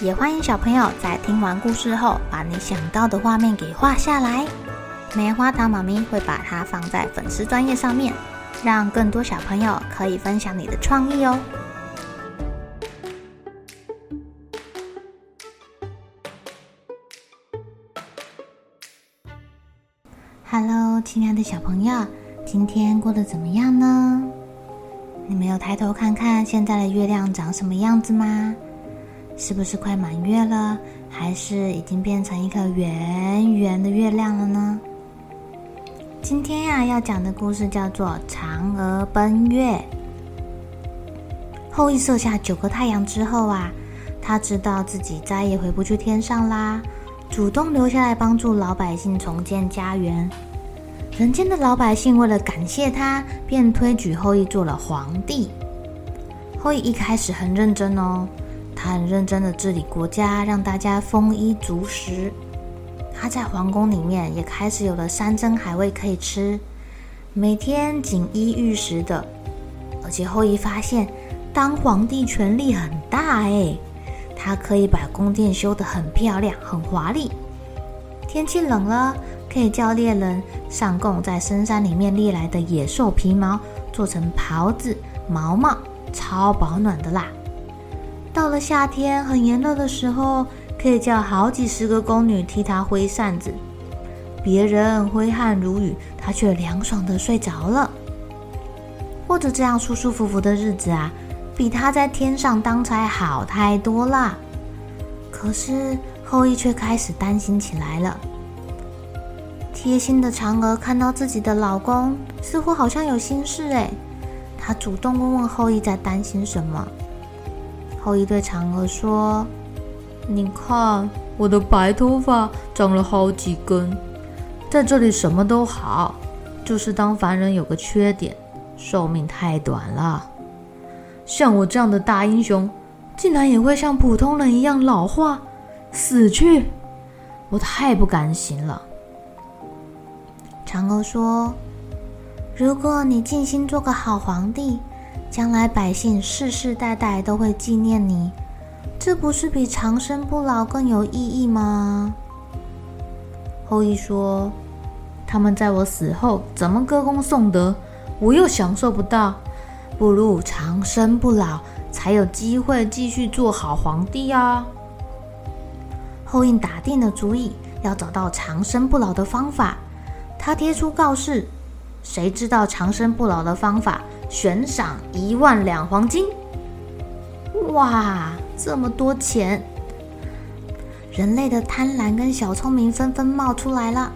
也欢迎小朋友在听完故事后，把你想到的画面给画下来。棉花糖妈咪会把它放在粉丝专页上面，让更多小朋友可以分享你的创意哦。Hello，亲爱的小朋友，今天过得怎么样呢？你没有抬头看看现在的月亮长什么样子吗？是不是快满月了，还是已经变成一颗圆圆的月亮了呢？今天呀，要讲的故事叫做《嫦娥奔月》。后羿射下九个太阳之后啊，他知道自己再也回不去天上啦，主动留下来帮助老百姓重建家园。人间的老百姓为了感谢他，便推举后羿做了皇帝。后羿一开始很认真哦。他很认真的治理国家，让大家丰衣足食。他在皇宫里面也开始有了山珍海味可以吃，每天锦衣玉食的。而且后羿发现，当皇帝权力很大哎，他可以把宫殿修得很漂亮、很华丽。天气冷了，可以叫猎人上贡在深山里面猎来的野兽皮毛，做成袍子、毛帽，超保暖的啦。到了夏天很炎热的时候，可以叫好几十个宫女替他挥扇子，别人挥汗如雨，他却凉爽的睡着了。过着这样舒舒服服的日子啊，比他在天上当差好太多了。可是后羿却开始担心起来了。贴心的嫦娥看到自己的老公似乎好像有心事哎，她主动问问后羿在担心什么。后羿对嫦娥说：“你看，我的白头发长了好几根，在这里什么都好，就是当凡人有个缺点，寿命太短了。像我这样的大英雄，竟然也会像普通人一样老化、死去，我太不甘心了。”嫦娥说：“如果你尽心做个好皇帝。”将来百姓世世代代都会纪念你，这不是比长生不老更有意义吗？后羿说：“他们在我死后怎么歌功颂德，我又享受不到，不如长生不老，才有机会继续做好皇帝啊！”后羿打定了主意，要找到长生不老的方法。他贴出告示：“谁知道长生不老的方法？”悬赏一万两黄金！哇，这么多钱！人类的贪婪跟小聪明纷纷冒出来了。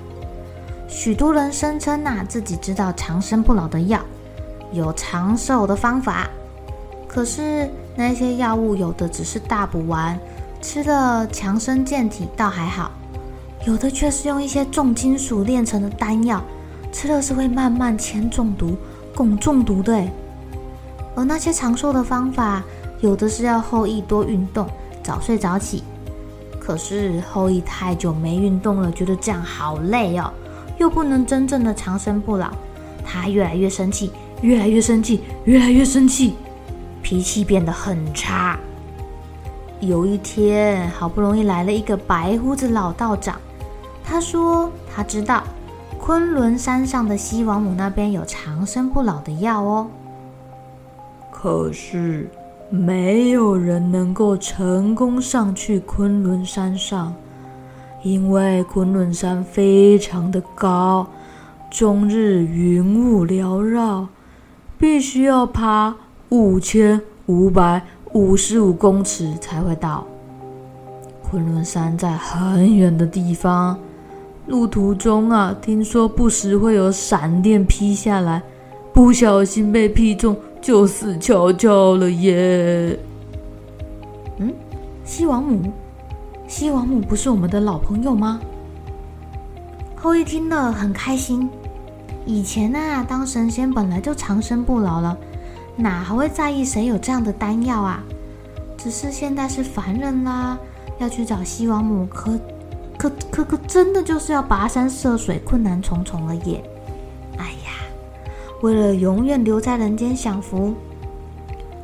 许多人声称呐，自己知道长生不老的药，有长寿的方法。可是那些药物有的只是大补丸，吃了强身健体倒还好；有的却是用一些重金属炼成的丹药，吃了是会慢慢铅中毒。汞中毒的，而那些长寿的方法，有的是要后羿多运动，早睡早起。可是后羿太久没运动了，觉得这样好累哦，又不能真正的长生不老，他越来越生气，越来越生气，越来越生气，脾气变得很差。有一天，好不容易来了一个白胡子老道长，他说他知道。昆仑山上的西王母那边有长生不老的药哦，可是没有人能够成功上去昆仑山上，因为昆仑山非常的高，终日云雾缭绕，必须要爬五千五百五十五公尺才会到。昆仑山在很远的地方。路途中啊，听说不时会有闪电劈下来，不小心被劈中就死翘翘了耶。嗯，西王母，西王母不是我们的老朋友吗？后羿听了很开心。以前啊，当神仙本来就长生不老了，哪还会在意谁有这样的丹药啊？只是现在是凡人啦，要去找西王母，可可可可真的就是要跋山涉水，困难重重了耶！哎呀，为了永远留在人间享福，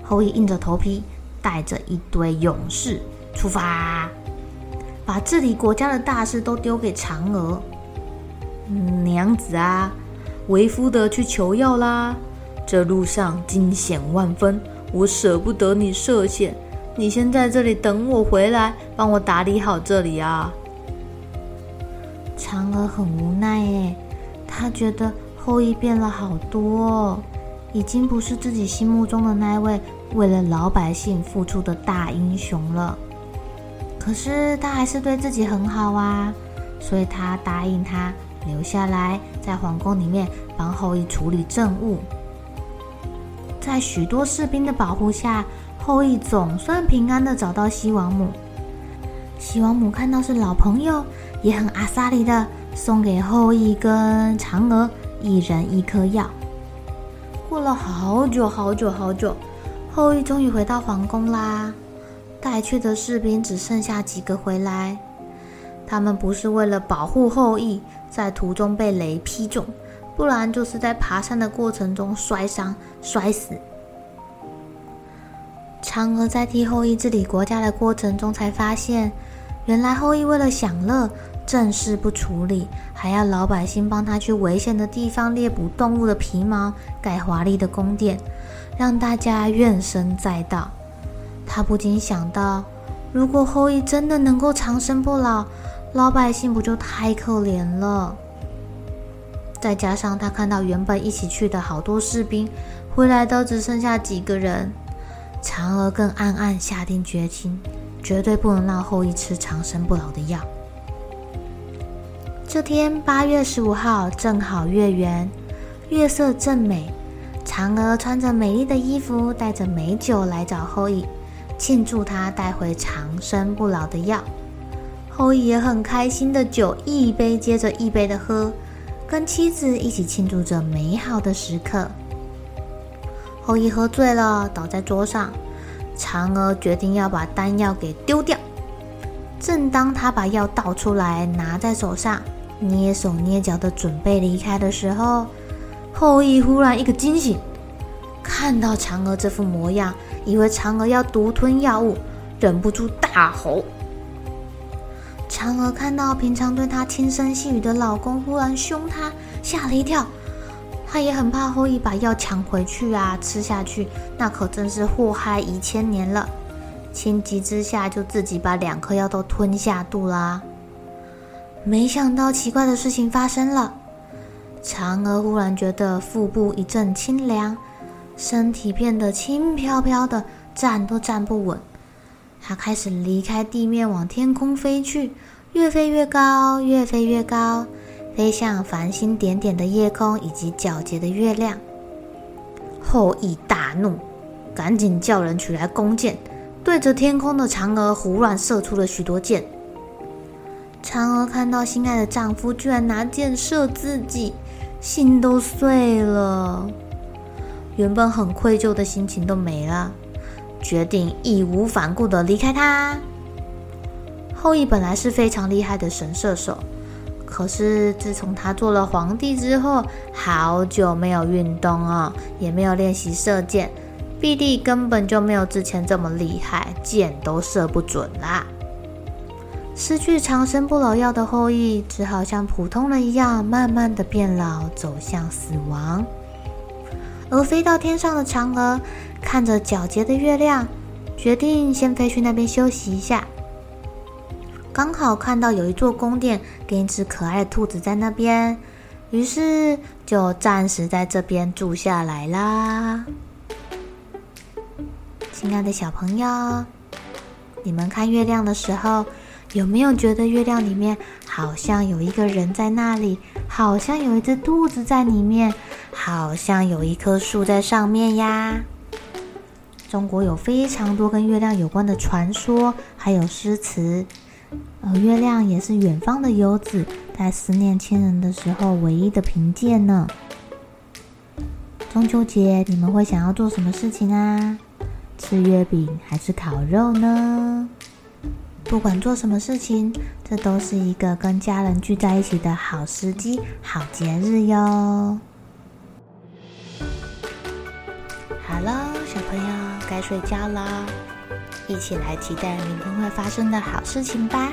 后羿硬着头皮带着一堆勇士出发，把治理国家的大事都丢给嫦娥。娘子啊，为夫的去求药啦！这路上惊险万分，我舍不得你涉险。你先在这里等我回来，帮我打理好这里啊！嫦娥很无奈耶，她觉得后羿变了好多，已经不是自己心目中的那位为了老百姓付出的大英雄了。可是他还是对自己很好啊，所以他答应他留下来，在皇宫里面帮后羿处理政务。在许多士兵的保护下，后羿总算平安的找到西王母。西王母看到是老朋友，也很阿萨里的送给后羿跟嫦娥一人一颗药。过了好久好久好久，后羿终于回到皇宫啦。带去的士兵只剩下几个回来，他们不是为了保护后羿，在途中被雷劈中，不然就是在爬山的过程中摔伤摔死。嫦娥在替后羿治理国家的过程中，才发现，原来后羿为了享乐，正事不处理，还要老百姓帮他去危险的地方猎捕动物的皮毛，盖华丽的宫殿，让大家怨声载道。他不禁想到，如果后羿真的能够长生不老，老百姓不就太可怜了？再加上他看到原本一起去的好多士兵，回来都只剩下几个人。嫦娥更暗暗下定决心，绝对不能让后羿吃长生不老的药。这天八月十五号，正好月圆，月色正美。嫦娥穿着美丽的衣服，带着美酒来找后羿，庆祝他带回长生不老的药。后羿也很开心的酒一杯接着一杯的喝，跟妻子一起庆祝着美好的时刻。后羿喝醉了，倒在桌上。嫦娥决定要把丹药给丢掉。正当他把药倒出来，拿在手上，蹑手蹑脚的准备离开的时候，后羿忽然一个惊醒，看到嫦娥这副模样，以为嫦娥要独吞药物，忍不住大吼。嫦娥看到平常对她轻声细语的老公忽然凶她，吓了一跳。他也很怕后羿把药抢回去啊，吃下去，那可真是祸害一千年了。情急之下，就自己把两颗药都吞下肚啦。没想到奇怪的事情发生了，嫦娥忽然觉得腹部一阵清凉，身体变得轻飘飘的，站都站不稳。她开始离开地面，往天空飞去，越飞越高，越飞越高。飞向繁星点点的夜空以及皎洁的月亮。后羿大怒，赶紧叫人取来弓箭，对着天空的嫦娥胡乱射出了许多箭。嫦娥看到心爱的丈夫居然拿箭射自己，心都碎了。原本很愧疚的心情都没了，决定义无反顾地离开他。后羿本来是非常厉害的神射手。可是自从他做了皇帝之后，好久没有运动、哦，也没有练习射箭，臂力根本就没有之前这么厉害，箭都射不准啦。失去长生不老药的后羿，只好像普通人一样，慢慢的变老，走向死亡。而飞到天上的嫦娥，看着皎洁的月亮，决定先飞去那边休息一下。刚好看到有一座宫殿跟一只可爱的兔子在那边，于是就暂时在这边住下来啦。亲爱的小朋友，你们看月亮的时候，有没有觉得月亮里面好像有一个人在那里？好像有一只兔子在里面，好像有一棵树在上面呀？中国有非常多跟月亮有关的传说，还有诗词。而月亮也是远方的游子，在思念亲人的时候唯一的凭借呢。中秋节你们会想要做什么事情啊？吃月饼还是烤肉呢？不管做什么事情，这都是一个跟家人聚在一起的好时机、好节日哟。好了，小朋友该睡觉了，一起来期待明天会发生的好事情吧。